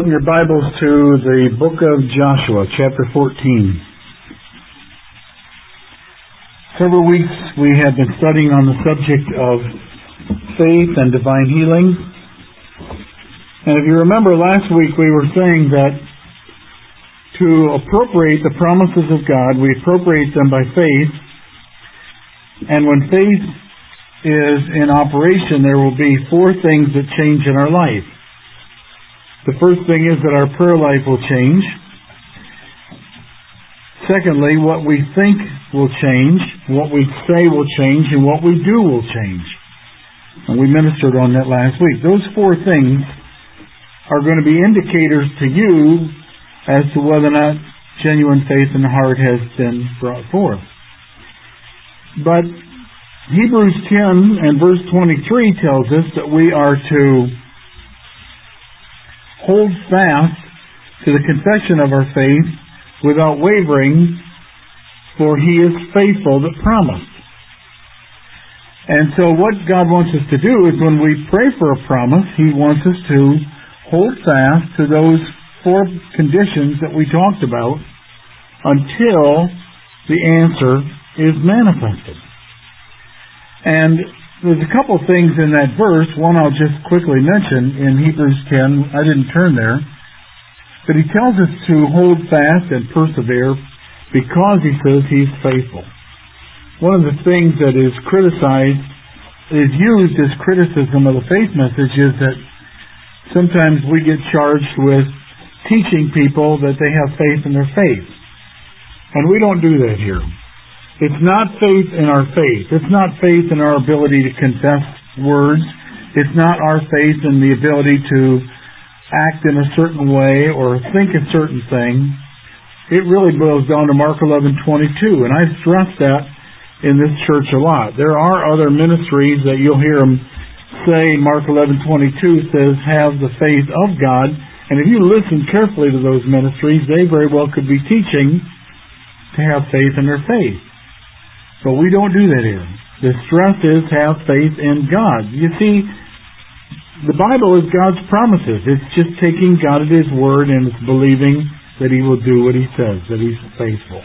Open your Bibles to the book of Joshua, chapter 14. Several weeks we have been studying on the subject of faith and divine healing. And if you remember last week we were saying that to appropriate the promises of God, we appropriate them by faith. And when faith is in operation, there will be four things that change in our life. The first thing is that our prayer life will change. Secondly, what we think will change, what we say will change, and what we do will change. And we ministered on that last week. Those four things are going to be indicators to you as to whether or not genuine faith in the heart has been brought forth. But Hebrews 10 and verse 23 tells us that we are to hold fast to the confession of our faith without wavering, for he is faithful that promised. And so what God wants us to do is when we pray for a promise, he wants us to hold fast to those four conditions that we talked about until the answer is manifested. And there's a couple things in that verse. One I'll just quickly mention in Hebrews 10. I didn't turn there. But he tells us to hold fast and persevere because he says he's faithful. One of the things that is criticized, is used as criticism of the faith message is that sometimes we get charged with teaching people that they have faith in their faith. And we don't do that here. It's not faith in our faith. It's not faith in our ability to confess words. It's not our faith in the ability to act in a certain way or think a certain thing. It really boils down to Mark 11:22, and I stress that in this church a lot. There are other ministries that you'll hear them say Mark 11:22 says have the faith of God, and if you listen carefully to those ministries, they very well could be teaching to have faith in their faith. But we don't do that here. The stress is have faith in God. You see, the Bible is God's promises. It's just taking God at His word and it's believing that He will do what He says, that He's faithful.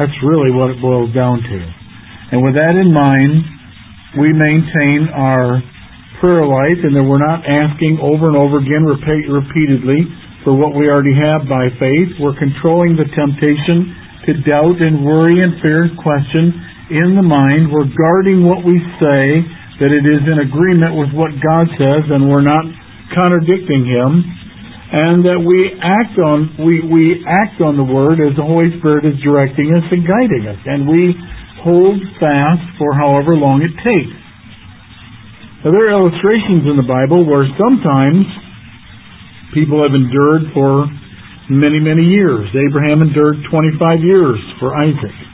That's really what it boils down to. And with that in mind, we maintain our prayer life and that we're not asking over and over again repeat, repeatedly for what we already have by faith. We're controlling the temptation to doubt and worry and fear and question in the mind. We're guarding what we say, that it is in agreement with what God says, and we're not contradicting Him, and that we act on we, we act on the Word as the Holy Spirit is directing us and guiding us, and we hold fast for however long it takes. Now, there are illustrations in the Bible where sometimes people have endured for many, many years. Abraham endured 25 years for Isaac.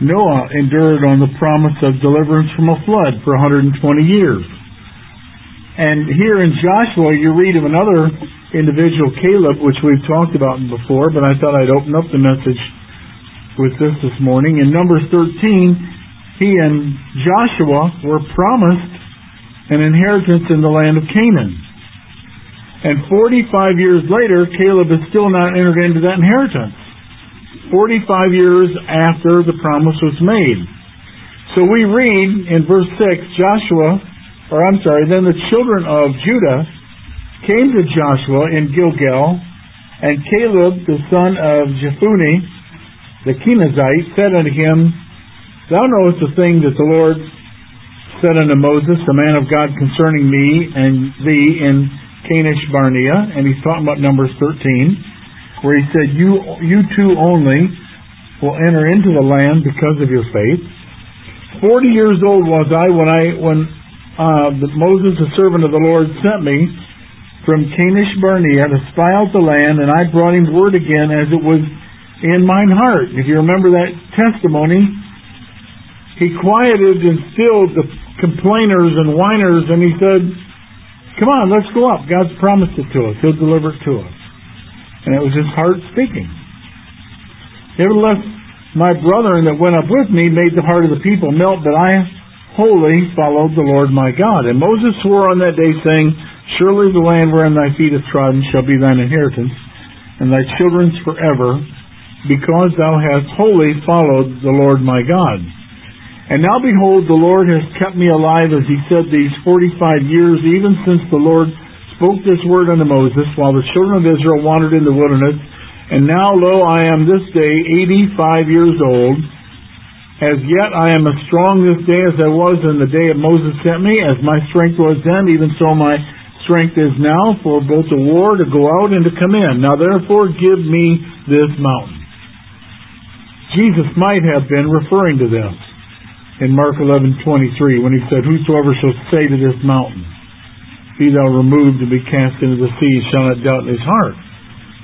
Noah endured on the promise of deliverance from a flood for 120 years. And here in Joshua, you read of another individual, Caleb, which we've talked about before, but I thought I'd open up the message with this this morning. In Numbers 13, he and Joshua were promised an inheritance in the land of Canaan. And 45 years later, Caleb has still not entered into that inheritance. 45 years after the promise was made. So we read in verse 6, Joshua, or I'm sorry, then the children of Judah came to Joshua in Gilgal, and Caleb, the son of Jephunneh, the Kenizzite, said unto him, Thou knowest the thing that the Lord said unto Moses, the man of God, concerning me and thee in Kadesh Barnea, and he's talking about Numbers 13 where he said, "You you two only will enter into the land because of your faith." Forty years old was I when I when uh, Moses, the servant of the Lord, sent me from Kadesh Barnea to spy out the land, and I brought him word again as it was in mine heart. If you remember that testimony, he quieted and stilled the complainers and whiners, and he said, Come on, let's go up. God's promised it to us. He'll deliver it to us. And it was his heart speaking. Nevertheless, my brethren that went up with me made the heart of the people melt, but I wholly followed the Lord my God. And Moses swore on that day, saying, Surely the land wherein thy feet have trodden shall be thine inheritance, and thy children's forever, because thou hast wholly followed the Lord my God. And now behold, the Lord has kept me alive, as he said, these forty five years, even since the Lord spoke this word unto Moses, while the children of Israel wandered in the wilderness. And now, lo, I am this day eighty five years old. As yet I am as strong this day as I was in the day of Moses sent me, as my strength was then, even so my strength is now for both the war to go out and to come in. Now therefore give me this mountain. Jesus might have been referring to this in Mark 11:23 when he said, "Whosoever shall say to this mountain, be thou removed and be cast into the sea, shall not doubt in his heart."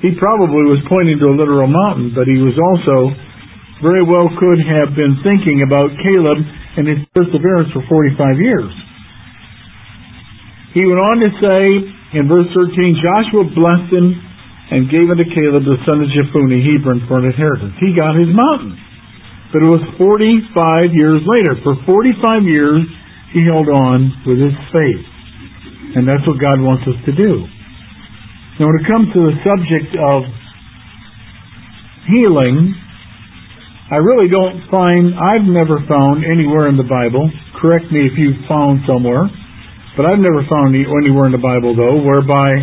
He probably was pointing to a literal mountain, but he was also very well could have been thinking about Caleb and his perseverance for 45 years. He went on to say in verse 13, Joshua blessed him and gave unto Caleb the son of Jephunneh Hebron for an inheritance. He got his mountain. But it was 45 years later. For 45 years, he held on with his faith. And that's what God wants us to do. Now, when it comes to the subject of healing, I really don't find, I've never found anywhere in the Bible, correct me if you've found somewhere, but I've never found anywhere in the Bible, though, whereby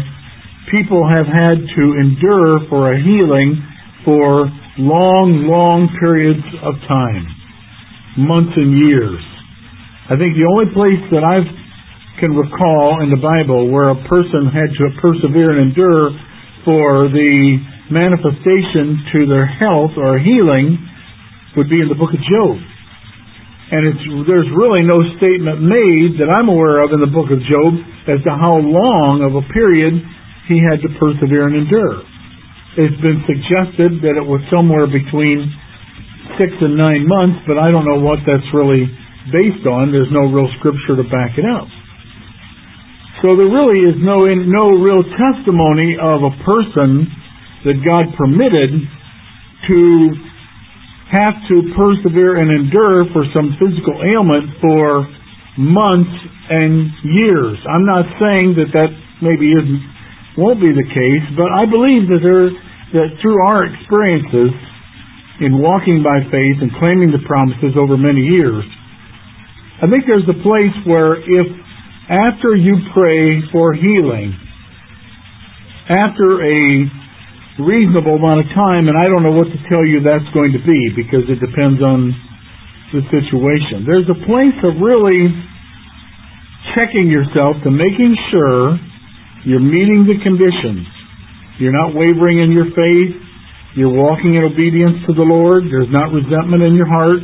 people have had to endure for a healing for long, long periods of time, months and years. I think the only place that I can recall in the Bible where a person had to persevere and endure for the manifestation to their health or healing would be in the book of Job. And there's really no statement made that I'm aware of in the book of Job as to how long of a period he had to persevere and endure. It's been suggested that it was somewhere between six and nine months, but I don't know what that's really based on. There's no real scripture to back it up. So there really is no no real testimony of a person that God permitted to have to persevere and endure for some physical ailment for months and years. I'm not saying that that maybe isn't won't be the case, but I believe that there that through our experiences in walking by faith and claiming the promises over many years, I think there's a place where if after you pray for healing, after a reasonable amount of time, and I don't know what to tell you that's going to be because it depends on the situation. There's a place of really checking yourself to making sure you're meeting the conditions. You're not wavering in your faith. You're walking in obedience to the Lord. There's not resentment in your heart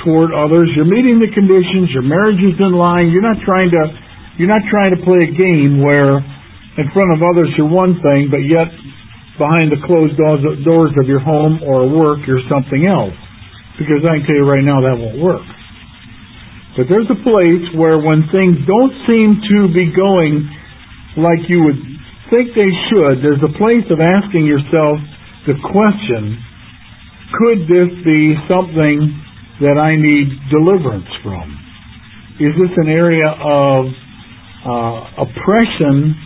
toward others. You're meeting the conditions. Your marriage is in line. You're not trying to you're not trying to play a game where in front of others you're one thing, but yet behind the closed doors of your home or work, you're something else. Because I can tell you right now that won't work. But there's a place where when things don't seem to be going like you would think they should, there's a place of asking yourself the question, could this be something that I need deliverance from? Is this an area of uh, oppression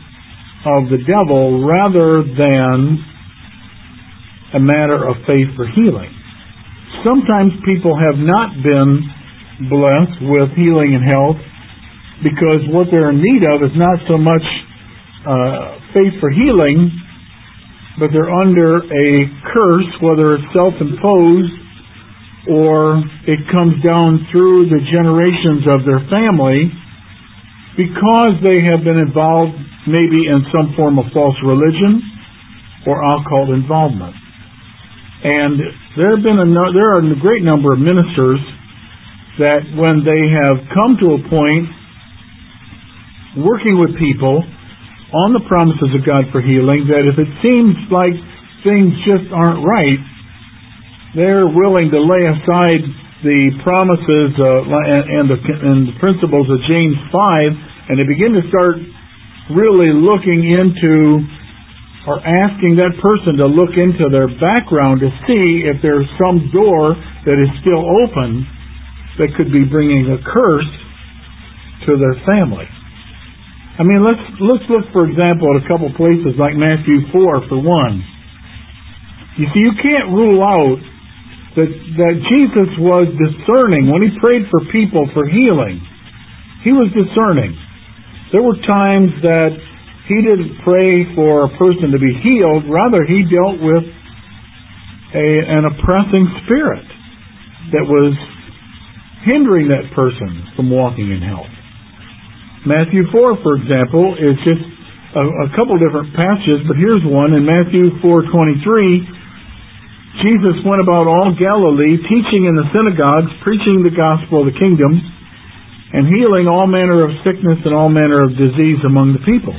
of the devil rather than a matter of faith for healing. Sometimes people have not been blessed with healing and health because what they're in need of is not so much uh, faith for healing, but they're under a curse, whether it's self-imposed or it comes down through the generations of their family because they have been involved maybe in some form of false religion or occult involvement. And there have been a there are a great number of ministers that when they have come to a point working with people on the promises of God for healing that if it seems like things just aren't right, they're willing to lay aside the promises uh, and, and, the, and the principles of James 5 and they begin to start really looking into or asking that person to look into their background to see if there's some door that is still open that could be bringing a curse to their family. I mean, let's let's look, for example, at a couple places like Matthew four for one. You see, you can't rule out that that Jesus was discerning when he prayed for people for healing. He was discerning. There were times that he didn't pray for a person to be healed; rather, he dealt with a, an oppressing spirit that was hindering that person from walking in health. Matthew 4, for example, is just a, a couple different passages, but here's one in Matthew 4:23. Jesus went about all Galilee, teaching in the synagogues, preaching the gospel of the kingdom, and healing all manner of sickness and all manner of disease among the people.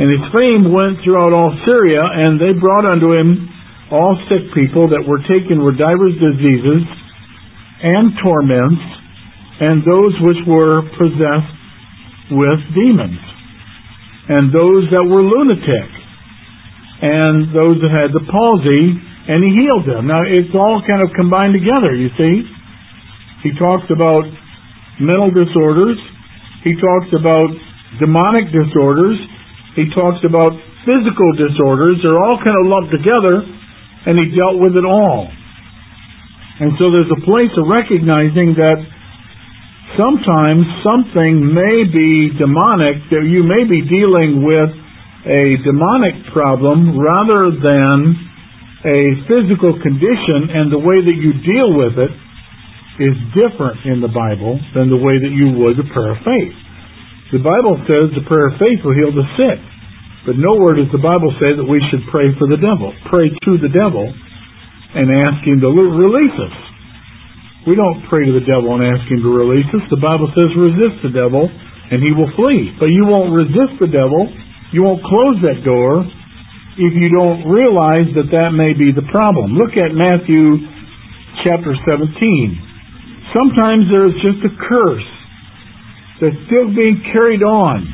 And his fame went throughout all Syria, and they brought unto him all sick people that were taken with divers diseases and torments, and those which were possessed with demons, and those that were lunatic, and those that had the palsy, and he healed them. Now, it's all kind of combined together, you see. He talks about mental disorders, he talks about demonic disorders, he talks about physical disorders. They're all kind of lumped together, and he dealt with it all. And so there's a place of recognizing that sometimes something may be demonic, that you may be dealing with a demonic problem rather than a physical condition, and the way that you deal with it is different in the Bible than the way that you would the prayer of faith. The Bible says the prayer of faith will heal the sick, but nowhere does the Bible say that we should pray for the devil, pray to the devil, and ask him to release us. We don't pray to the devil and ask him to release us. The Bible says resist the devil and he will flee. But you won't resist the devil. You won't close that door if you don't realize that that may be the problem. Look at Matthew chapter 17. Sometimes there is just a curse that's still being carried on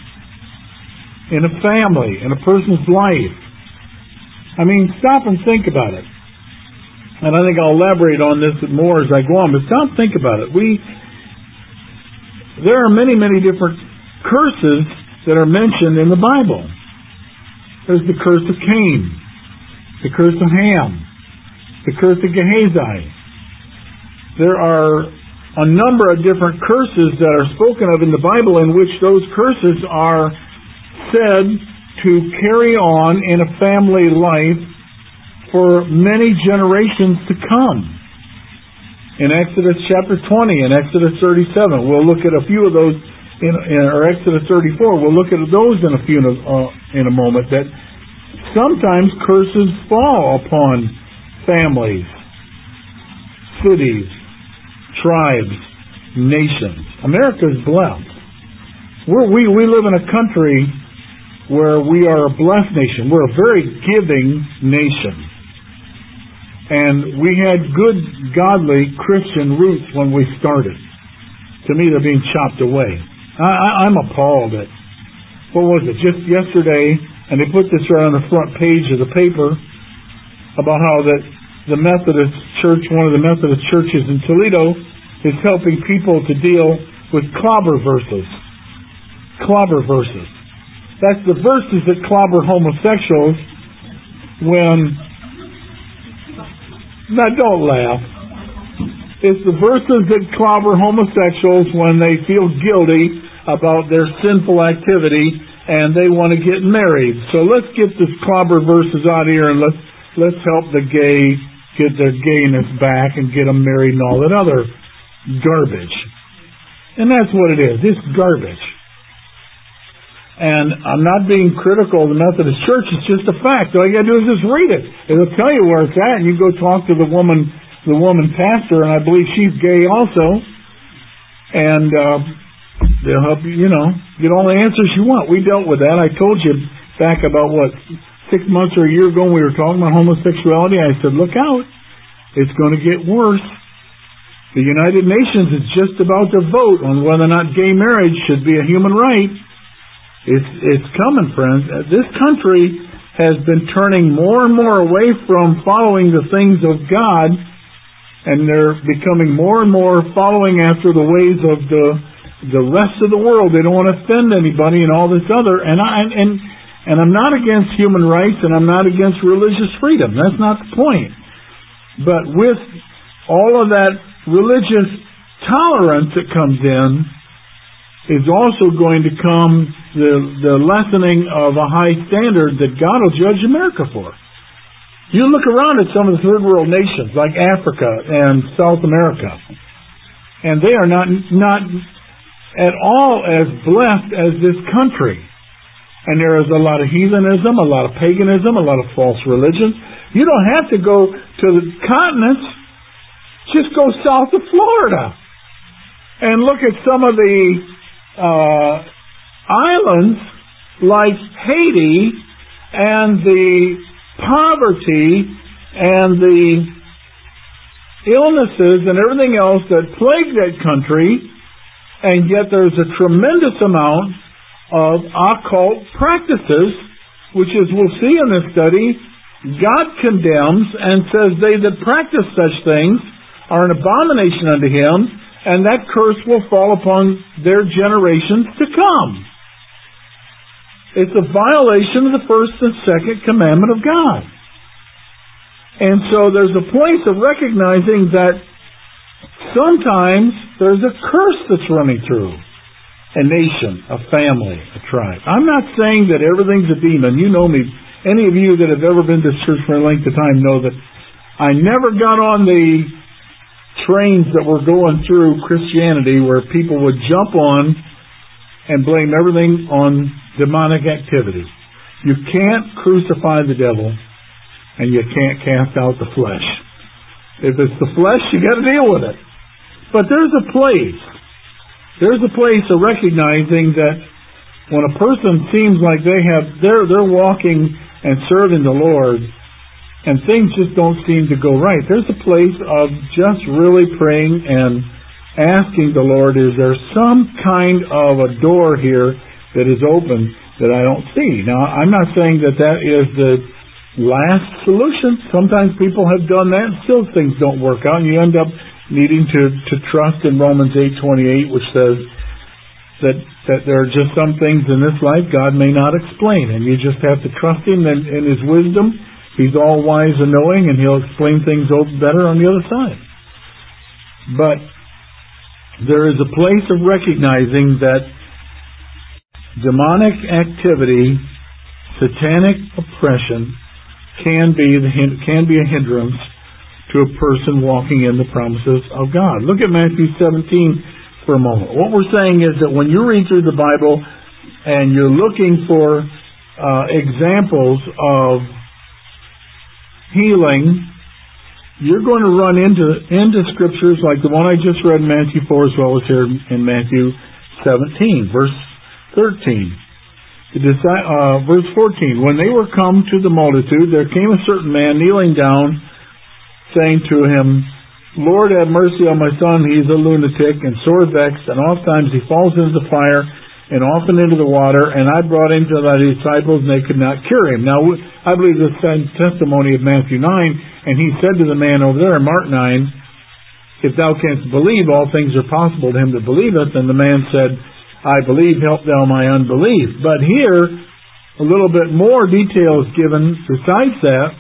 in a family, in a person's life. I mean, stop and think about it and I think I'll elaborate on this more as I go on, but stop and think about it. We there are many, many different curses that are mentioned in the Bible. There's the curse of Cain, the curse of Ham, the curse of Gehazi. There are a number of different curses that are spoken of in the Bible in which those curses are said to carry on in a family life for many generations to come. In Exodus chapter 20 and Exodus 37, we'll look at a few of those, in, in or Exodus 34, we'll look at those in a few uh, in a moment. That sometimes curses fall upon families, cities, tribes, nations. America is blessed. We're, we we live in a country where we are a blessed nation. We're a very giving nation. And we had good, godly Christian roots when we started. To me, they're being chopped away. I, I, I'm appalled at, what was it, just yesterday, and they put this right on the front page of the paper about how that the Methodist Church, one of the Methodist churches in Toledo, is helping people to deal with clobber verses. Clobber verses. That's the verses that clobber homosexuals when now, don't laugh. It's the verses that clobber homosexuals when they feel guilty about their sinful activity and they want to get married. So let's get this clobber verses out here and let's let's help the gay get their gayness back and get them married and all that other garbage. And that's what it is. It's garbage. And I'm not being critical of the Methodist Church. It's just a fact. All you got to do is just read it. It'll tell you where it's at, and you go talk to the woman, the woman pastor, and I believe she's gay also. And uh, they'll help you, you know, get all the answers you want. We dealt with that. I told you back about what six months or a year ago when we were talking about homosexuality. I said, look out, it's going to get worse. The United Nations is just about to vote on whether or not gay marriage should be a human right. It's, it's coming, friends. Uh, this country has been turning more and more away from following the things of God, and they're becoming more and more following after the ways of the the rest of the world. They don't want to offend anybody and all this other. And I and and, and I'm not against human rights and I'm not against religious freedom. That's not the point. But with all of that religious tolerance that comes in is also going to come the the lessening of a high standard that God will judge America for. You look around at some of the third world nations like Africa and South America, and they are not not at all as blessed as this country. And there is a lot of heathenism, a lot of paganism, a lot of false religions. You don't have to go to the continents. Just go south of Florida and look at some of the uh, islands like Haiti and the poverty and the illnesses and everything else that plague that country, and yet there's a tremendous amount of occult practices, which as we'll see in this study, God condemns and says they that practice such things are an abomination unto him, and that curse will fall upon their generations to come. It's a violation of the first and second commandment of God. And so there's a place of recognizing that sometimes there's a curse that's running through a nation, a family, a tribe. I'm not saying that everything's a demon. You know me. Any of you that have ever been to church for a length of time know that I never got on the trains that were going through Christianity where people would jump on and blame everything on demonic activity. You can't crucify the devil and you can't cast out the flesh. If it's the flesh, you got to deal with it. But there's a place. There's a place of recognizing that when a person seems like they have they're they're walking and serving the Lord and things just don't seem to go right. There's a place of just really praying and asking the Lord, is there some kind of a door here that is open that I don't see? Now, I'm not saying that that is the last solution. Sometimes people have done that and still things don't work out and you end up needing to, to trust in Romans 8.28 which says that, that there are just some things in this life God may not explain and you just have to trust Him in, in His wisdom He's all wise and knowing, and He'll explain things better on the other side. But there is a place of recognizing that demonic activity, satanic oppression, can be the can be a hindrance to a person walking in the promises of God. Look at Matthew 17 for a moment. What we're saying is that when you read through the Bible and you're looking for uh, examples of healing, you're going to run into into scriptures like the one I just read in Matthew 4 as well as here in Matthew 17, verse 13. Uh, verse 14, when they were come to the multitude, there came a certain man kneeling down, saying to him, Lord, have mercy on my son. He is a lunatic and sore vexed, and oft times he falls into the fire and often into the water, and I brought him to thy disciples, and they could not cure him. Now, I believe the testimony of Matthew 9, and he said to the man over there in Mark 9, If thou canst believe, all things are possible to him that believeth. And the man said, I believe, help thou my unbelief. But here, a little bit more detail is given besides that.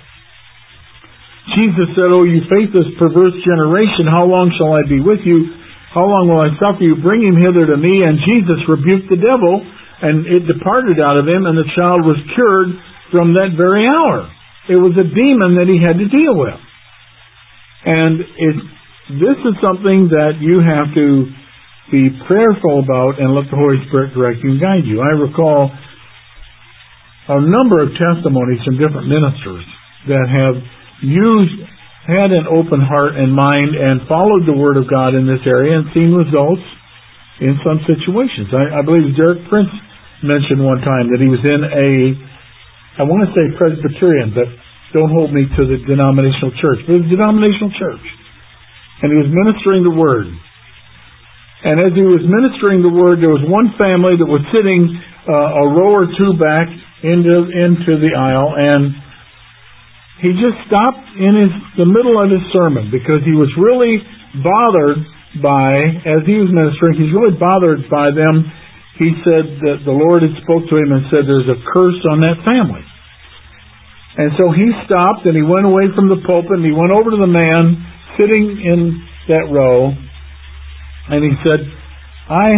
Jesus said, O you faithless, perverse generation, how long shall I be with you? How long will I suffer you? Bring him hither to me. And Jesus rebuked the devil, and it departed out of him, and the child was cured from that very hour. It was a demon that he had to deal with. And it, this is something that you have to be prayerful about and let the Holy Spirit direct you and guide you. I recall a number of testimonies from different ministers that have used had an open heart and mind and followed the Word of God in this area and seen results in some situations. I, I believe Derek Prince mentioned one time that he was in a, I want to say Presbyterian, but don't hold me to the denominational church, but was a denominational church. And he was ministering the Word. And as he was ministering the Word, there was one family that was sitting uh, a row or two back into, into the aisle and he just stopped in his, the middle of his sermon because he was really bothered by, as he was ministering, he's really bothered by them. He said that the Lord had spoke to him and said there's a curse on that family. And so he stopped and he went away from the pulpit and he went over to the man sitting in that row and he said, I,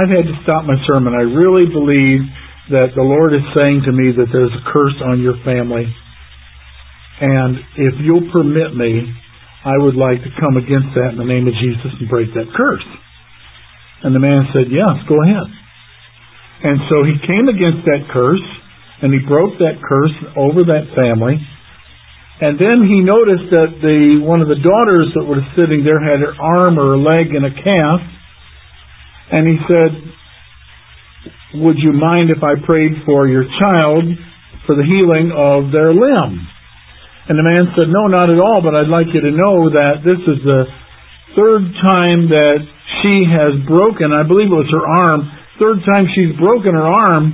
I've had to stop my sermon. I really believe that the Lord is saying to me that there's a curse on your family. And if you'll permit me, I would like to come against that in the name of Jesus and break that curse. And the man said, Yes, go ahead. And so he came against that curse and he broke that curse over that family. And then he noticed that the one of the daughters that was sitting there had her arm or her leg in a cast. And he said, Would you mind if I prayed for your child for the healing of their limb? And the man said, No, not at all, but I'd like you to know that this is the third time that she has broken, I believe it was her arm, third time she's broken her arm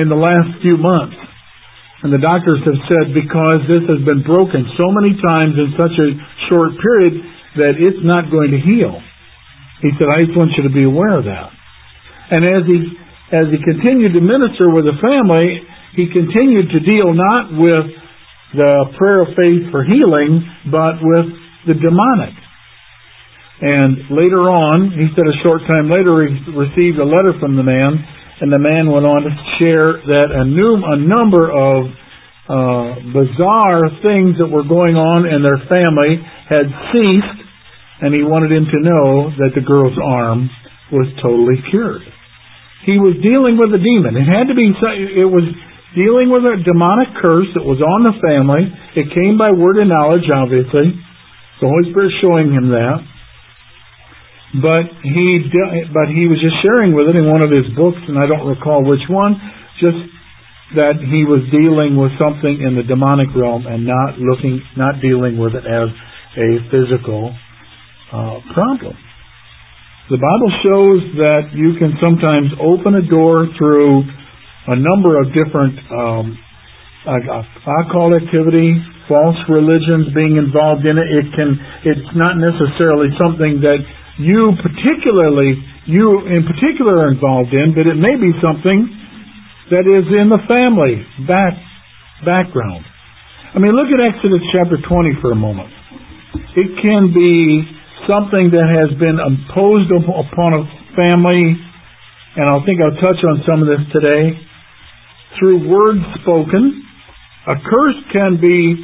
in the last few months. And the doctors have said because this has been broken so many times in such a short period that it's not going to heal. He said, I just want you to be aware of that. And as he as he continued to minister with the family, he continued to deal not with the prayer of faith for healing, but with the demonic. And later on, he said a short time later, he received a letter from the man, and the man went on to share that a, new, a number of uh, bizarre things that were going on in their family had ceased, and he wanted him to know that the girl's arm was totally cured. He was dealing with a demon. It had to be. It was dealing with a demonic curse that was on the family. It came by word and knowledge, obviously. The Holy Spirit showing him that. But he, but he was just sharing with it in one of his books, and I don't recall which one, just that he was dealing with something in the demonic realm and not looking, not dealing with it as a physical uh, problem. The Bible shows that you can sometimes open a door through a number of different um, occult activity, false religions being involved in it. It can it's not necessarily something that you particularly you in particular are involved in, but it may be something that is in the family back background. I mean, look at Exodus chapter 20 for a moment. It can be something that has been imposed upon a family, and I think I'll touch on some of this today through words spoken. A curse can be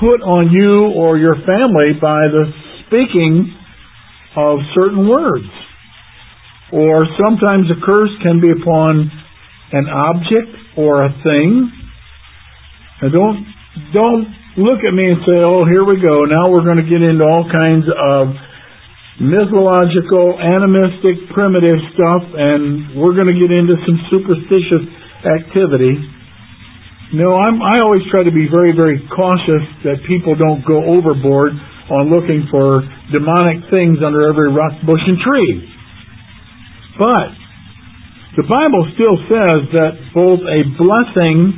put on you or your family by the speaking of certain words. Or sometimes a curse can be upon an object or a thing. Now don't don't look at me and say, "Oh, here we go. Now we're going to get into all kinds of mythological, animistic, primitive stuff, and we're going to get into some superstitious activity. No, I'm, I always try to be very, very cautious that people don't go overboard on looking for demonic things under every rock, bush, and tree. But the Bible still says that both a blessing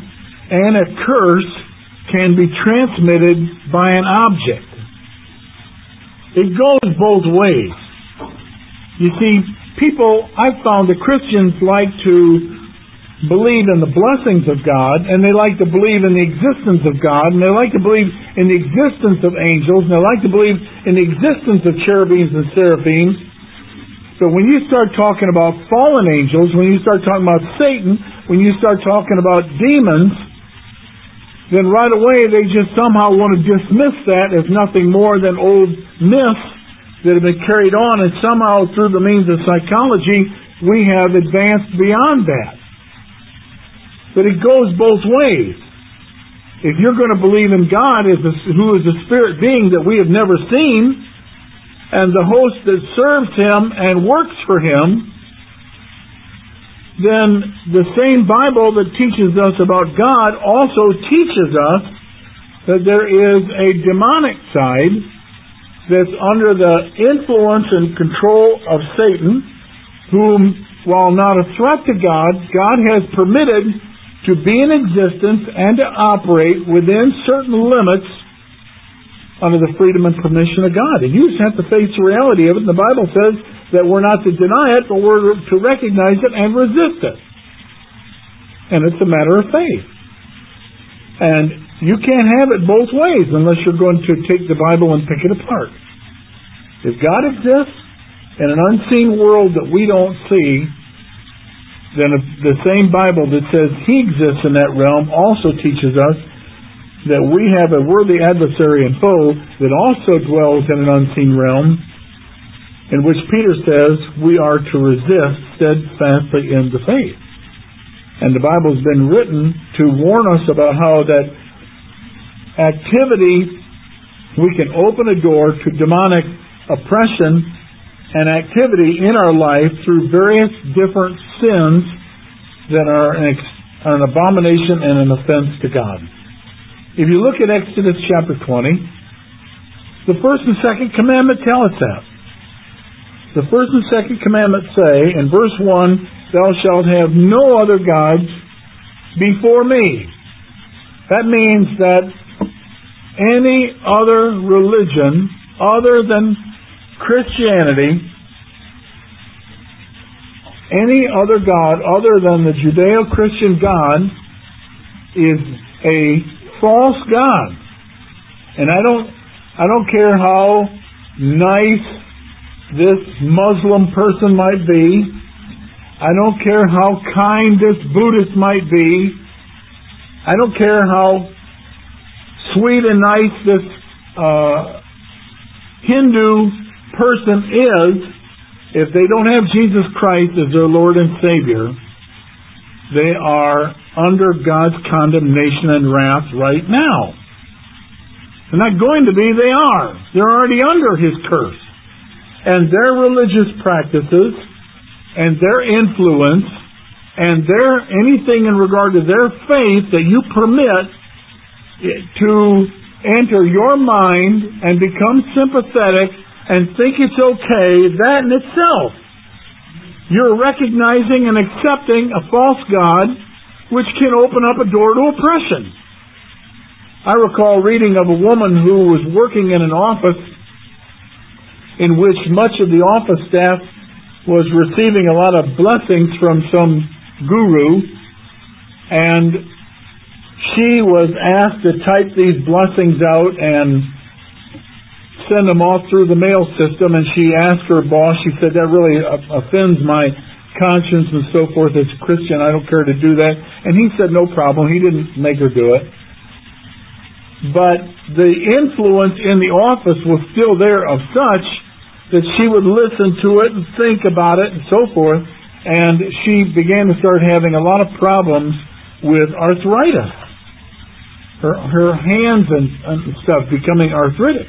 and a curse can be transmitted by an object. It goes both ways. You see, people, I've found that Christians like to believe in the blessings of God, and they like to believe in the existence of God, and they like to believe in the existence of angels, and they like to believe in the existence of cherubims and seraphims. So when you start talking about fallen angels, when you start talking about Satan, when you start talking about demons, then right away they just somehow want to dismiss that as nothing more than old myths that have been carried on, and somehow through the means of psychology, we have advanced beyond that. But it goes both ways. If you're going to believe in God, who is a spirit being that we have never seen, and the host that serves him and works for him, then the same Bible that teaches us about God also teaches us that there is a demonic side that's under the influence and control of Satan, whom, while not a threat to God, God has permitted to be in existence and to operate within certain limits under the freedom and permission of God. And you just have to face the reality of it. And the Bible says that we're not to deny it, but we're to recognize it and resist it. And it's a matter of faith. And you can't have it both ways unless you're going to take the Bible and pick it apart. If God exists in an unseen world that we don't see, then the same Bible that says He exists in that realm also teaches us that we have a worthy adversary and foe that also dwells in an unseen realm, in which Peter says we are to resist steadfastly in the faith. And the Bible's been written to warn us about how that activity, we can open a door to demonic oppression and activity in our life through various different sins that are an, an abomination and an offense to God. If you look at Exodus chapter 20, the first and second commandment tell us that. The first and second commandment say, in verse 1, Thou shalt have no other gods before me. That means that any other religion other than Christianity, any other God other than the Judeo Christian God is a false god. And I don't I don't care how nice this Muslim person might be. I don't care how kind this Buddhist might be. I don't care how sweet and nice this uh, Hindu person is. If they don't have Jesus Christ as their Lord and Savior, they are under God's condemnation and wrath right now. They're not going to be, they are. They're already under His curse. And their religious practices and their influence and their anything in regard to their faith that you permit to enter your mind and become sympathetic and think it's okay, that in itself you're recognizing and accepting a false God which can open up a door to oppression. I recall reading of a woman who was working in an office in which much of the office staff was receiving a lot of blessings from some guru, and she was asked to type these blessings out and send them off through the mail system, and she asked her boss, she said, that really offends my conscience and so forth as a Christian. I don't care to do that. And he said, no problem. He didn't make her do it. But the influence in the office was still there of such that she would listen to it and think about it and so forth. And she began to start having a lot of problems with arthritis. Her, her hands and, and stuff becoming arthritic.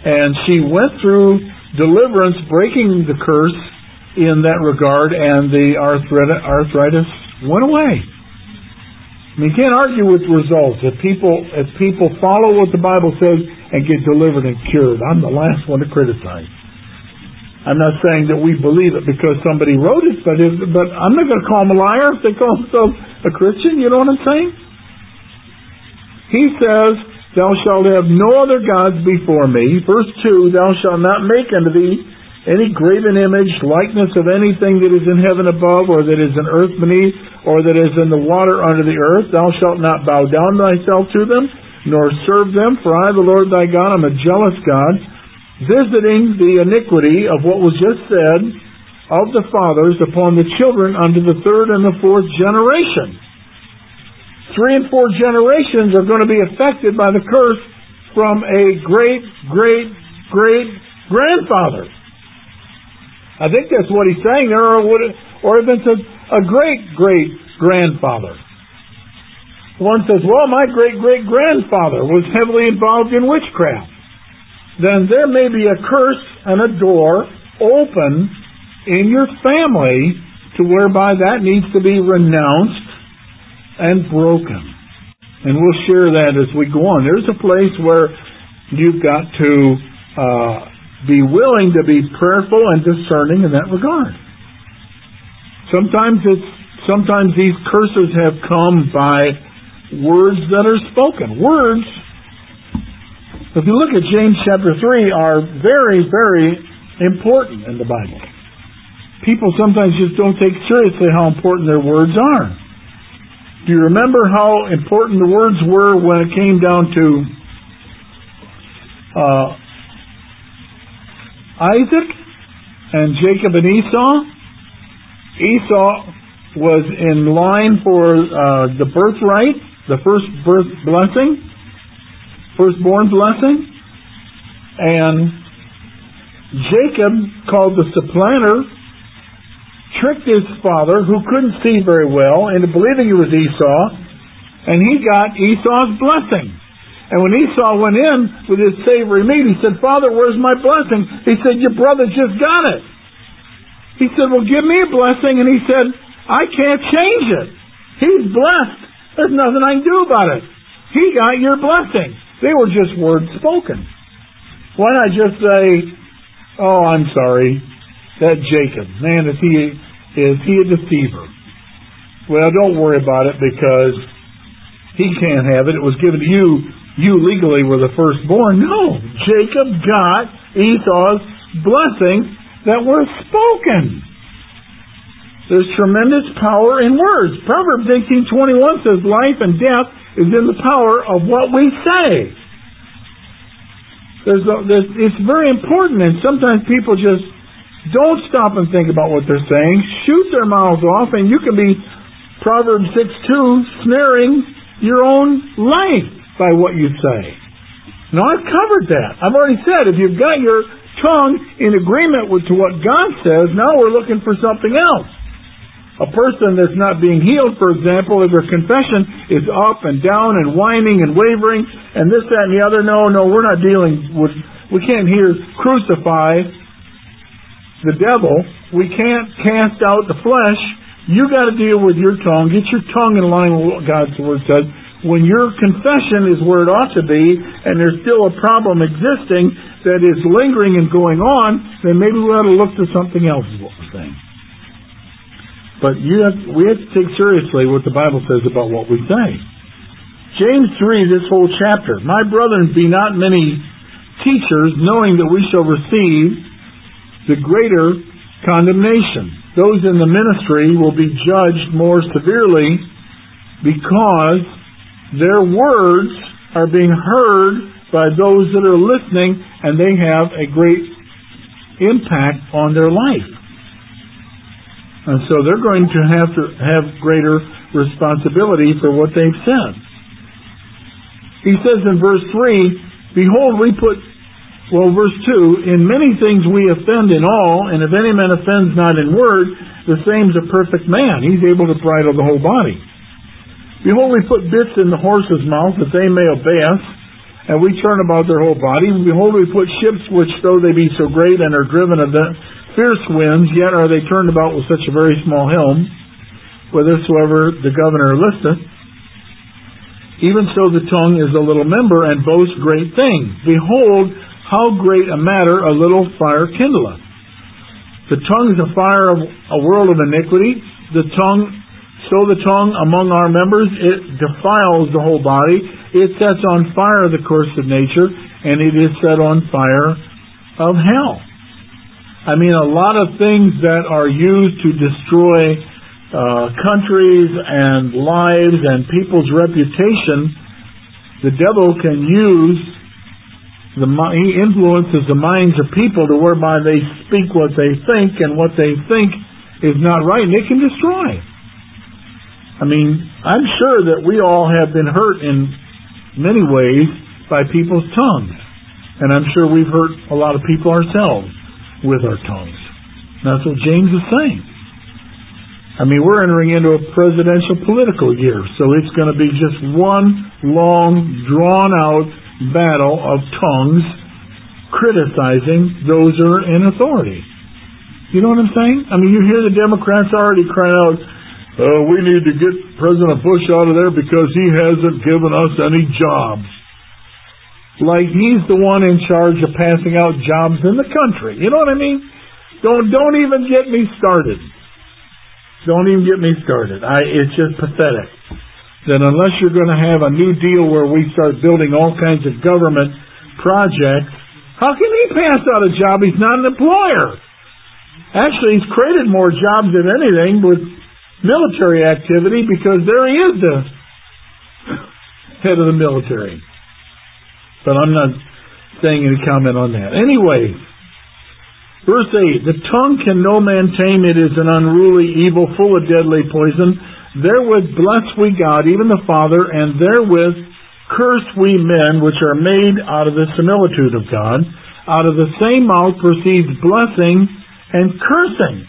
And she went through deliverance, breaking the curse in that regard, and the arthritis went away. I mean, you can't argue with results. If people if people follow what the Bible says and get delivered and cured, I'm the last one to criticize. I'm not saying that we believe it because somebody wrote it, but if, but I'm not going to call them a liar if they call themselves a Christian. You know what I'm saying? He says Thou shalt have no other gods before me. Verse 2, Thou shalt not make unto thee any graven image, likeness of anything that is in heaven above, or that is in earth beneath, or that is in the water under the earth. Thou shalt not bow down thyself to them, nor serve them, for I, the Lord thy God, am a jealous God, visiting the iniquity of what was just said of the fathers upon the children unto the third and the fourth generation three and four generations are going to be affected by the curse from a great, great, great grandfather. I think that's what he's saying there, or would it, or even says a great great grandfather. One says, "Well, my great great grandfather was heavily involved in witchcraft." Then there may be a curse and a door open in your family to whereby that needs to be renounced and broken. And we'll share that as we go on. There's a place where you've got to uh, be willing to be prayerful and discerning in that regard. Sometimes it's sometimes these curses have come by words that are spoken. Words If you look at James chapter 3, are very, very important in the Bible. People sometimes just don't take seriously how important their words are. Do you remember how important the words were when it came down to uh, Isaac and Jacob and Esau? Esau was in line for uh, the birthright, the first birth blessing, firstborn blessing. And Jacob, called the supplanter, tricked his father, who couldn't see very well, into believing it was Esau, and he got Esau's blessing. And when Esau went in with his savory meat, he said, Father, where's my blessing? He said, Your brother just got it. He said, Well, give me a blessing. And he said, I can't change it. He's blessed. There's nothing I can do about it. He got your blessing. They were just words spoken. Why not just say, "Oh, I'm sorry, that Jacob, man, is he is he a deceiver?" Well, don't worry about it because he can't have it. It was given to you. You legally were the firstborn. No, Jacob got Esau's blessing that were spoken. There's tremendous power in words. Proverbs 18:21 says, "Life and death is in the power of what we say. There's, a, there's, it's very important, and sometimes people just don't stop and think about what they're saying, shoot their mouths off, and you can be Proverbs 6 2 snaring your own life by what you say. Now, I've covered that. I've already said if you've got your tongue in agreement with to what God says, now we're looking for something else. A person that's not being healed, for example, if their confession is up and down and whining and wavering and this, that, and the other, no, no, we're not dealing with, we can't here crucify the devil. We can't cast out the flesh. You got to deal with your tongue. Get your tongue in line with what God's Word says. When your confession is where it ought to be, and there's still a problem existing that is lingering and going on, then maybe we ought to look to something else, is what we're saying. But you have, we have to take seriously what the Bible says about what we say. James 3, this whole chapter. My brethren, be not many teachers, knowing that we shall receive the greater condemnation. Those in the ministry will be judged more severely because their words are being heard by those that are listening and they have a great impact on their life. And so they're going to have to have greater responsibility for what they've said. He says in verse 3, Behold, we put, well, verse 2, In many things we offend in all, and if any man offends not in word, the same is a perfect man. He's able to bridle the whole body. Behold, we put bits in the horse's mouth that they may obey us, and we turn about their whole body. Behold, we put ships which, though they be so great and are driven of the fierce winds, yet are they turned about with such a very small helm, whithersoever the governor listeth. Even so the tongue is a little member, and boasts great things. Behold, how great a matter a little fire kindleth. The tongue is a fire of a world of iniquity. The tongue, so the tongue among our members, it defiles the whole body. It sets on fire the course of nature, and it is set on fire of hell. I mean, a lot of things that are used to destroy uh, countries and lives and people's reputation, the devil can use the he influences the minds of people to whereby they speak what they think and what they think is not right, and it can destroy. I mean, I'm sure that we all have been hurt in many ways by people's tongues, and I'm sure we've hurt a lot of people ourselves with our tongues. That's what James is saying. I mean, we're entering into a presidential political year, so it's going to be just one long, drawn out battle of tongues criticizing those who are in authority. You know what I'm saying? I mean, you hear the Democrats already crying out, oh, we need to get President Bush out of there because he hasn't given us any jobs like he's the one in charge of passing out jobs in the country. You know what I mean? Don't don't even get me started. Don't even get me started. I it's just pathetic that unless you're going to have a new deal where we start building all kinds of government projects, How can he pass out a job? He's not an employer. Actually, he's created more jobs than anything with military activity because there he is, the head of the military. But I'm not saying any comment on that. Anyway, verse 8 The tongue can no man tame, it is an unruly evil full of deadly poison. Therewith bless we God, even the Father, and therewith curse we men which are made out of the similitude of God. Out of the same mouth proceeds blessing and cursing.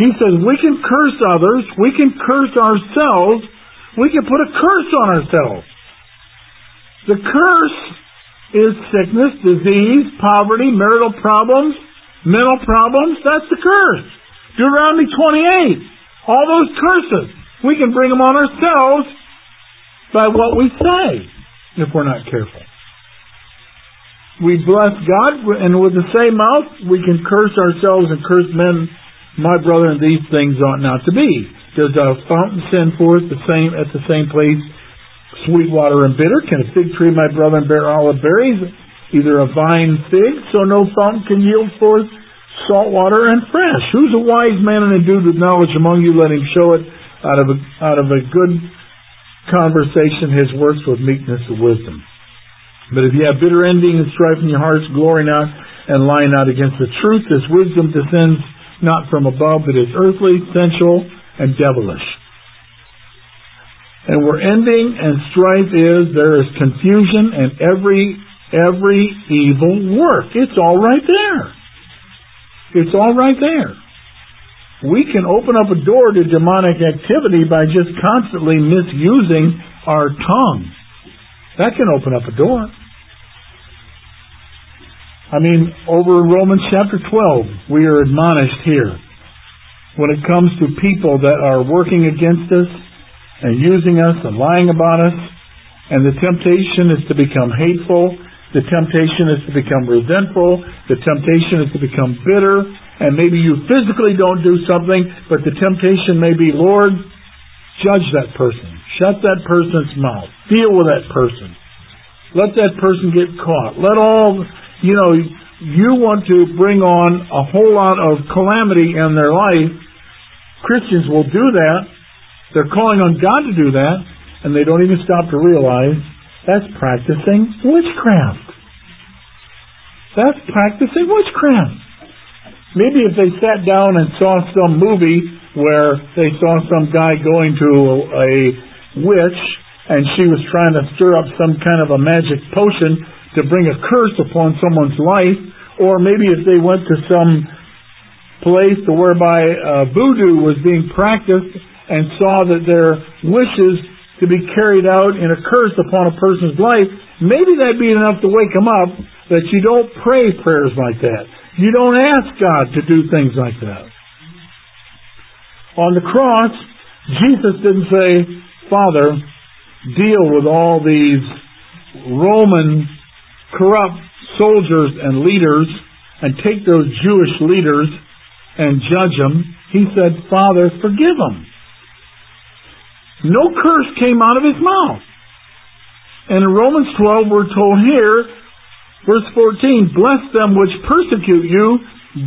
He says we can curse others, we can curse ourselves, we can put a curse on ourselves. The curse is sickness, disease, poverty, marital problems, mental problems. That's the curse. Deuteronomy 28. All those curses. We can bring them on ourselves by what we say if we're not careful. We bless God, and with the same mouth, we can curse ourselves and curse men. My brother, and these things ought not to be. Does a fountain send forth the same at the same place sweet water and bitter? Can a fig tree, my brother, bear olive berries? Either a vine fig, so no fountain can yield forth salt water and fresh. Who's a wise man and endued with knowledge among you? Let him show it out of a, out of a good conversation, his works with meekness and wisdom. But if you have bitter envy and strife in your hearts, glory not and lie not against the truth. This wisdom descends not from above, but is earthly, sensual, and devilish. And where ending and strife is, there is confusion and every every evil work. It's all right there. It's all right there. We can open up a door to demonic activity by just constantly misusing our tongue. That can open up a door. I mean, over in Romans chapter 12, we are admonished here when it comes to people that are working against us and using us and lying about us, and the temptation is to become hateful, the temptation is to become resentful, the temptation is to become bitter, and maybe you physically don't do something, but the temptation may be, Lord, judge that person. Shut that person's mouth. Deal with that person. Let that person get caught. Let all you know, you want to bring on a whole lot of calamity in their life. Christians will do that. They're calling on God to do that, and they don't even stop to realize that's practicing witchcraft. That's practicing witchcraft. Maybe if they sat down and saw some movie where they saw some guy going to a witch and she was trying to stir up some kind of a magic potion to bring a curse upon someone's life, or maybe if they went to some place whereby uh, voodoo was being practiced and saw that their wishes to be carried out in a curse upon a person's life, maybe that'd be enough to wake them up that you don't pray prayers like that. You don't ask God to do things like that. On the cross, Jesus didn't say, Father, deal with all these Roman corrupt soldiers and leaders and take those Jewish leaders and judge them. He said, Father, forgive them. No curse came out of his mouth. And in Romans 12, we're told here, verse 14, bless them which persecute you,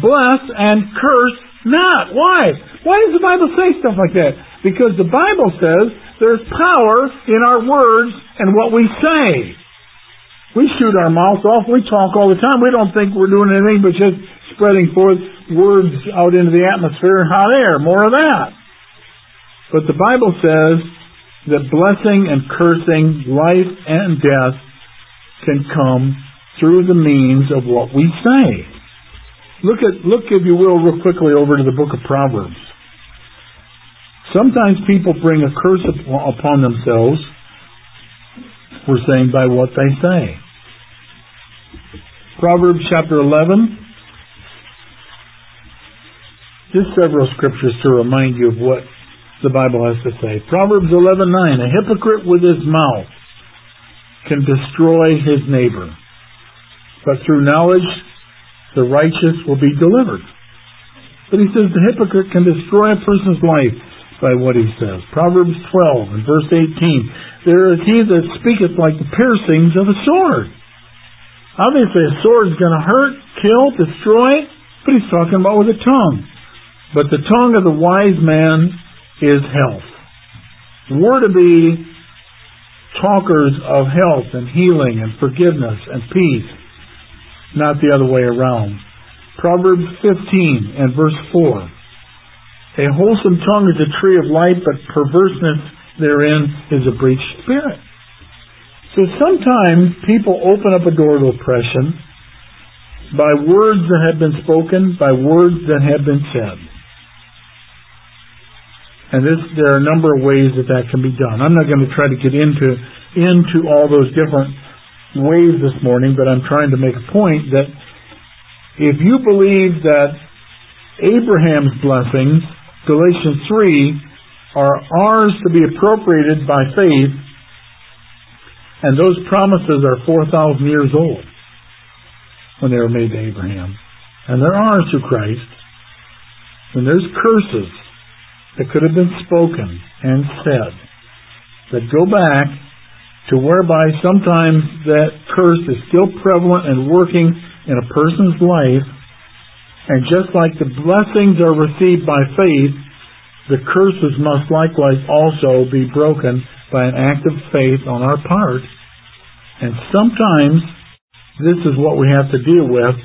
bless and curse not. Why? Why does the Bible say stuff like that? Because the Bible says there's power in our words and what we say. We shoot our mouth off. We talk all the time. We don't think we're doing anything but just spreading forth words out into the atmosphere and hot air. More of that. But the Bible says that blessing and cursing, life and death can come through the means of what we say. Look at, look if you will real quickly over to the book of Proverbs. Sometimes people bring a curse upon themselves, we're saying, by what they say. Proverbs chapter 11. Just several scriptures to remind you of what the Bible has to say. Proverbs 11:9. A hypocrite with his mouth can destroy his neighbor, but through knowledge the righteous will be delivered. But he says the hypocrite can destroy a person's life by what he says. Proverbs 12 and verse 18. There is he that speaketh like the piercings of a sword Obviously, a sword is going to hurt, kill, destroy, but he's talking about with a tongue. But the tongue of the wise man is health. We're to be talkers of health and healing and forgiveness and peace, not the other way around. Proverbs 15 and verse 4. A wholesome tongue is a tree of life, but perverseness therein is a breached spirit. So sometimes people open up a door to oppression by words that have been spoken, by words that have been said. And this, there are a number of ways that that can be done. I'm not going to try to get into into all those different ways this morning, but I'm trying to make a point that if you believe that Abraham's blessings, Galatians 3, are ours to be appropriated by faith, and those promises are 4,000 years old when they were made to Abraham, and they're ours through Christ, and there's curses that could have been spoken and said that go back to whereby sometimes that curse is still prevalent and working in a person's life. And just like the blessings are received by faith, the curses must likewise also be broken by an act of faith on our part. And sometimes this is what we have to deal with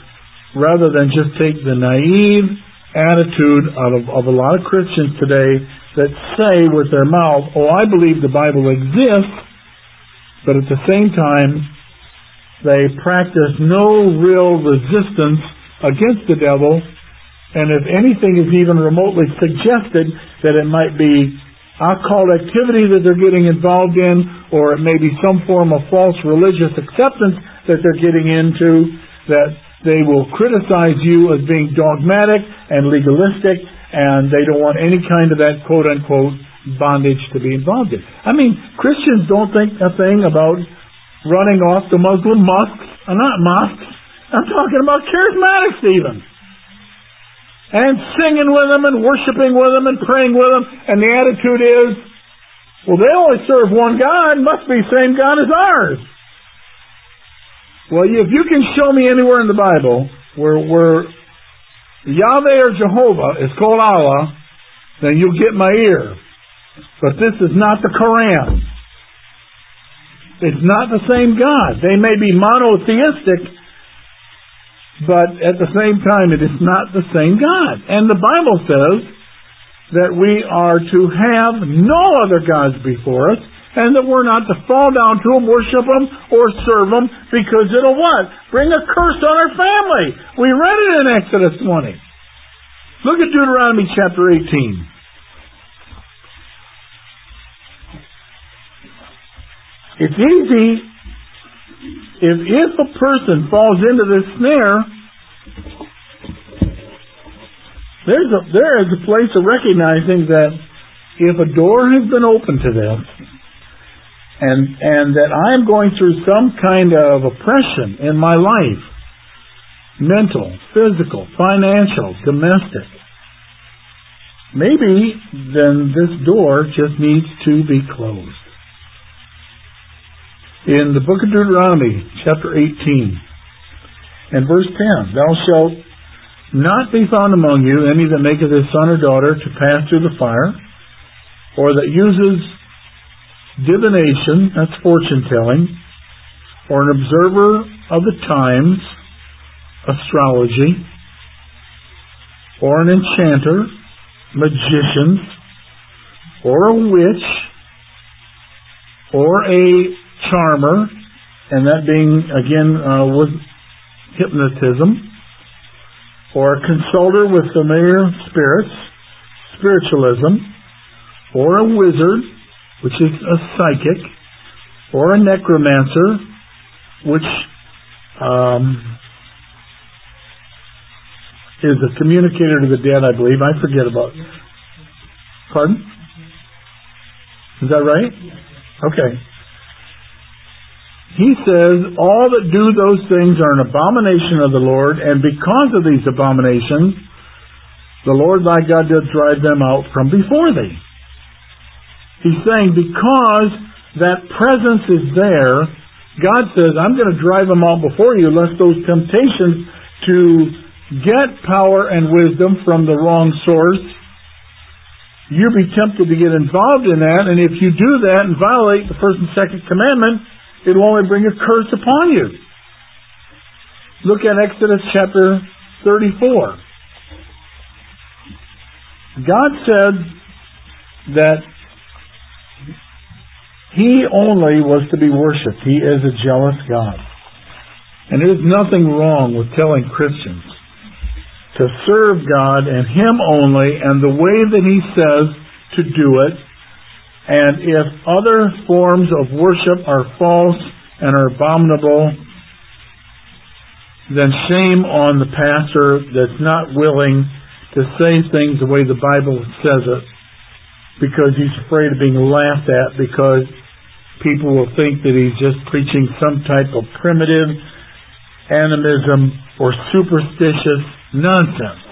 rather than just take the naive attitude out of, of a lot of Christians today that say with their mouth, oh, I believe the Bible exists, but at the same time, they practice no real resistance against the devil, and if anything is even remotely suggested that it might be occult activity that they're getting involved in, or it may be some form of false religious acceptance that they're getting into, that they will criticize you as being dogmatic and legalistic, and they don't want any kind of that quote unquote bondage to be involved in. I mean, Christians don't think a thing about running off to Muslim mosques, uh, not mosques. I'm talking about charismatics even. And singing with them and worshiping with them and praying with them, and the attitude is, well, they only serve one God, must be the same God as ours. Well, if you can show me anywhere in the Bible where, where Yahweh or Jehovah is called Allah, then you'll get my ear. But this is not the Koran. It's not the same God. They may be monotheistic, but at the same time, it is not the same God. And the Bible says that we are to have no other gods before us, and that we're not to fall down to them, worship them, or serve them, because it'll what? Bring a curse on our family. We read it in Exodus 20. Look at Deuteronomy chapter 18. It's easy if if a person falls into this snare, there's a there is a place of recognizing that if a door has been opened to them, and and that I'm going through some kind of oppression in my life mental, physical, financial, domestic. Maybe then this door just needs to be closed. In the book of Deuteronomy, chapter 18, and verse 10, Thou shalt not be found among you any that maketh his son or daughter to pass through the fire, or that uses divination, that's fortune telling, or an observer of the times, astrology, or an enchanter, magicians, or a witch, or a charmer, and that being again uh, with hypnotism, or a consulter with familiar spirits, spiritualism, or a wizard, which is a psychic, or a necromancer, which um, is a communicator to the dead, I believe. I forget about. Pardon? Is that right? Okay. He says, All that do those things are an abomination of the Lord, and because of these abominations, the Lord thy God doth drive them out from before thee. He's saying because that presence is there, God says, I'm going to drive them out before you, lest those temptations to get power and wisdom from the wrong source, you be tempted to get involved in that, and if you do that and violate the first and second commandment, it will only bring a curse upon you. Look at Exodus chapter 34. God said that He only was to be worshipped. He is a jealous God. And there's nothing wrong with telling Christians to serve God and Him only and the way that He says to do it. And if other forms of worship are false and are abominable, then shame on the pastor that's not willing to say things the way the Bible says it because he's afraid of being laughed at because people will think that he's just preaching some type of primitive animism or superstitious nonsense.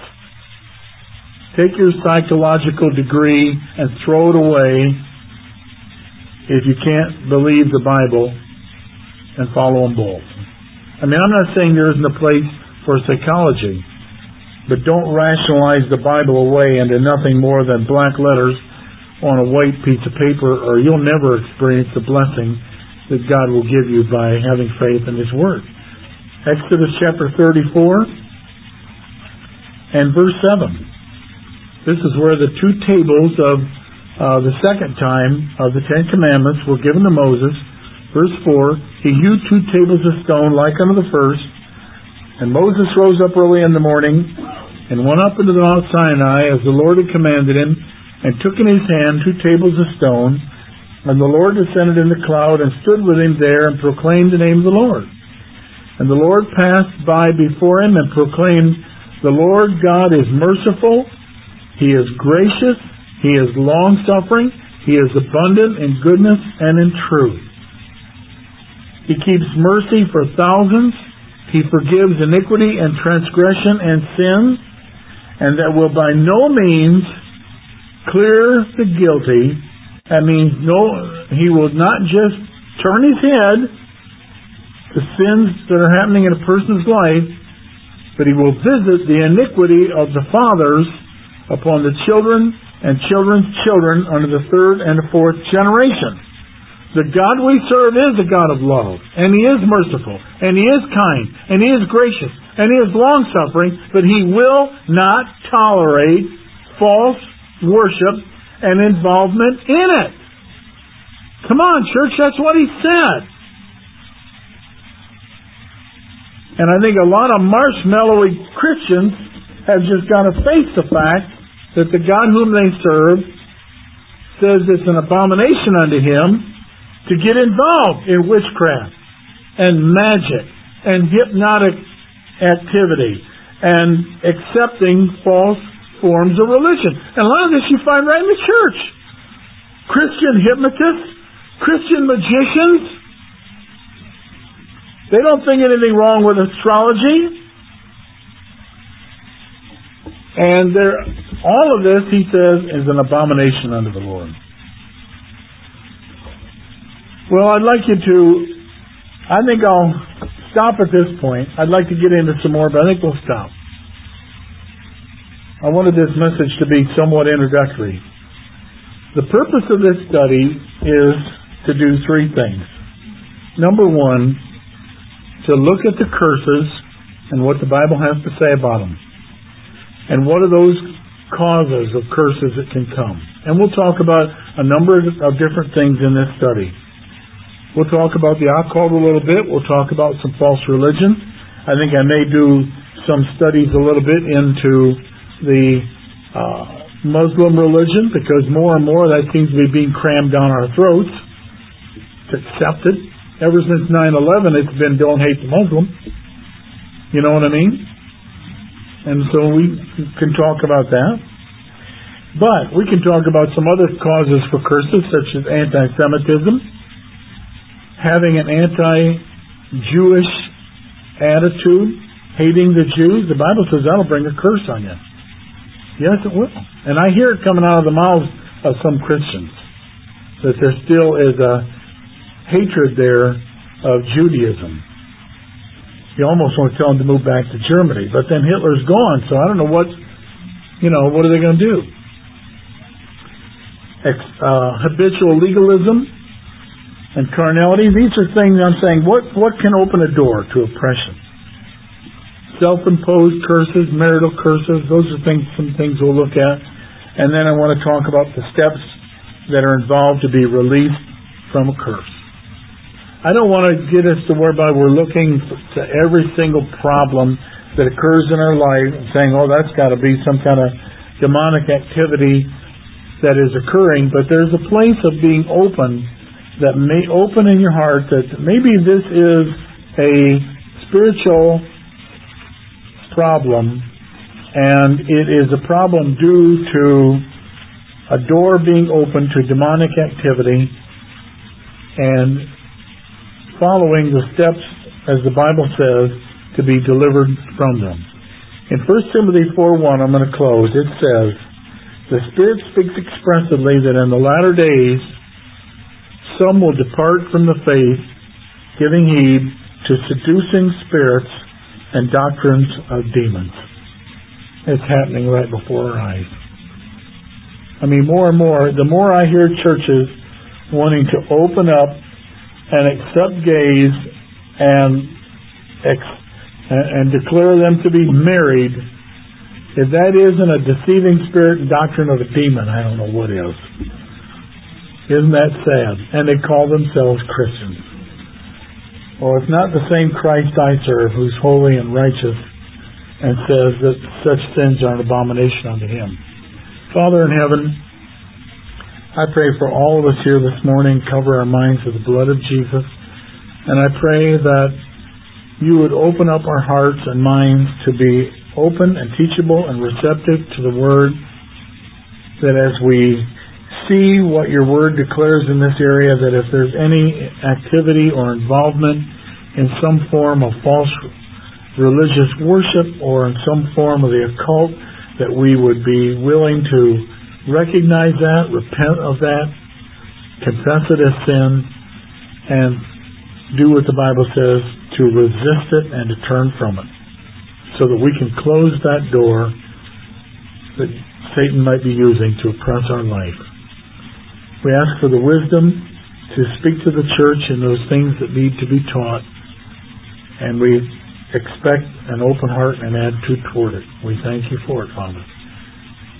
Take your psychological degree and throw it away if you can't believe the Bible and follow them both. I mean, I'm not saying there isn't a place for psychology, but don't rationalize the Bible away into nothing more than black letters on a white piece of paper, or you'll never experience the blessing that God will give you by having faith in His Word. Exodus chapter 34 and verse 7. This is where the two tables of uh, the second time of the Ten Commandments were given to Moses Verse 4 He hewed two tables of stone like unto the first. And Moses rose up early in the morning and went up into the Mount Sinai as the Lord had commanded him, and took in his hand two tables of stone. And the Lord descended in the cloud and stood with him there and proclaimed the name of the Lord. And the Lord passed by before him and proclaimed, The Lord God is merciful, He is gracious, He is long suffering, He is abundant in goodness and in truth. He keeps mercy for thousands. He forgives iniquity and transgression and sin, and that will by no means clear the guilty. That means no, he will not just turn his head to sins that are happening in a person's life, but he will visit the iniquity of the fathers upon the children and children's children under the third and the fourth generation. The God we serve is a God of love, and He is merciful, and He is kind, and He is gracious, and He is long suffering, but He will not tolerate false worship and involvement in it. Come on, church, that's what He said. And I think a lot of marshmallowy Christians have just got to face the fact that the God whom they serve says it's an abomination unto Him to get involved in witchcraft and magic and hypnotic activity and accepting false forms of religion. And a lot of this you find right in the church. Christian hypnotists, Christian magicians, they don't think anything wrong with astrology. And all of this, he says, is an abomination unto the Lord. Well, I'd like you to, I think I'll stop at this point. I'd like to get into some more, but I think we'll stop. I wanted this message to be somewhat introductory. The purpose of this study is to do three things. Number one, to look at the curses and what the Bible has to say about them. And what are those causes of curses that can come? And we'll talk about a number of different things in this study. We'll talk about the occult a little bit. We'll talk about some false religion. I think I may do some studies a little bit into the uh, Muslim religion because more and more that seems to be being crammed down our throats. It's accepted. Ever since 9-11, it's been don't hate the Muslim. You know what I mean? And so we can talk about that. But we can talk about some other causes for curses, such as anti-Semitism, having an anti-Jewish attitude, hating the Jews, the Bible says that'll bring a curse on you. Yes, it will. And I hear it coming out of the mouths of some Christians that there still is a hatred there of Judaism. You almost want to tell them to move back to Germany, but then Hitler's gone, so I don't know what, you know, what are they going to do? Uh, habitual legalism and carnality. These are things I'm saying. What what can open a door to oppression? Self-imposed curses, marital curses. Those are things some things we'll look at, and then I want to talk about the steps that are involved to be released from a curse. I don't want to get us to whereby we're looking to every single problem that occurs in our life and saying, oh, that's got to be some kind of demonic activity that is occurring, but there's a place of being open that may open in your heart that maybe this is a spiritual problem and it is a problem due to a door being open to demonic activity and following the steps, as the Bible says, to be delivered from them. In 1 Timothy 4.1, I'm going to close, it says, The Spirit speaks expressively that in the latter days some will depart from the faith, giving heed to seducing spirits and doctrines of demons. It's happening right before our eyes. I mean, more and more, the more I hear churches wanting to open up and accept gays and ex- and declare them to be married, if that isn't a deceiving spirit and doctrine of a demon, I don't know what is. Isn't that sad? And they call themselves Christians. Well, it's not the same Christ I serve who's holy and righteous and says that such sins are an abomination unto him. Father in heaven, I pray for all of us here this morning, cover our minds with the blood of Jesus. And I pray that you would open up our hearts and minds to be open and teachable and receptive to the Word. That as we see what your Word declares in this area, that if there's any activity or involvement in some form of false religious worship or in some form of the occult, that we would be willing to recognize that, repent of that, confess it as sin, and do what the Bible says to resist it and to turn from it so that we can close that door that Satan might be using to oppress our life. We ask for the wisdom to speak to the church in those things that need to be taught, and we expect an open heart and attitude toward it. We thank you for it, Father.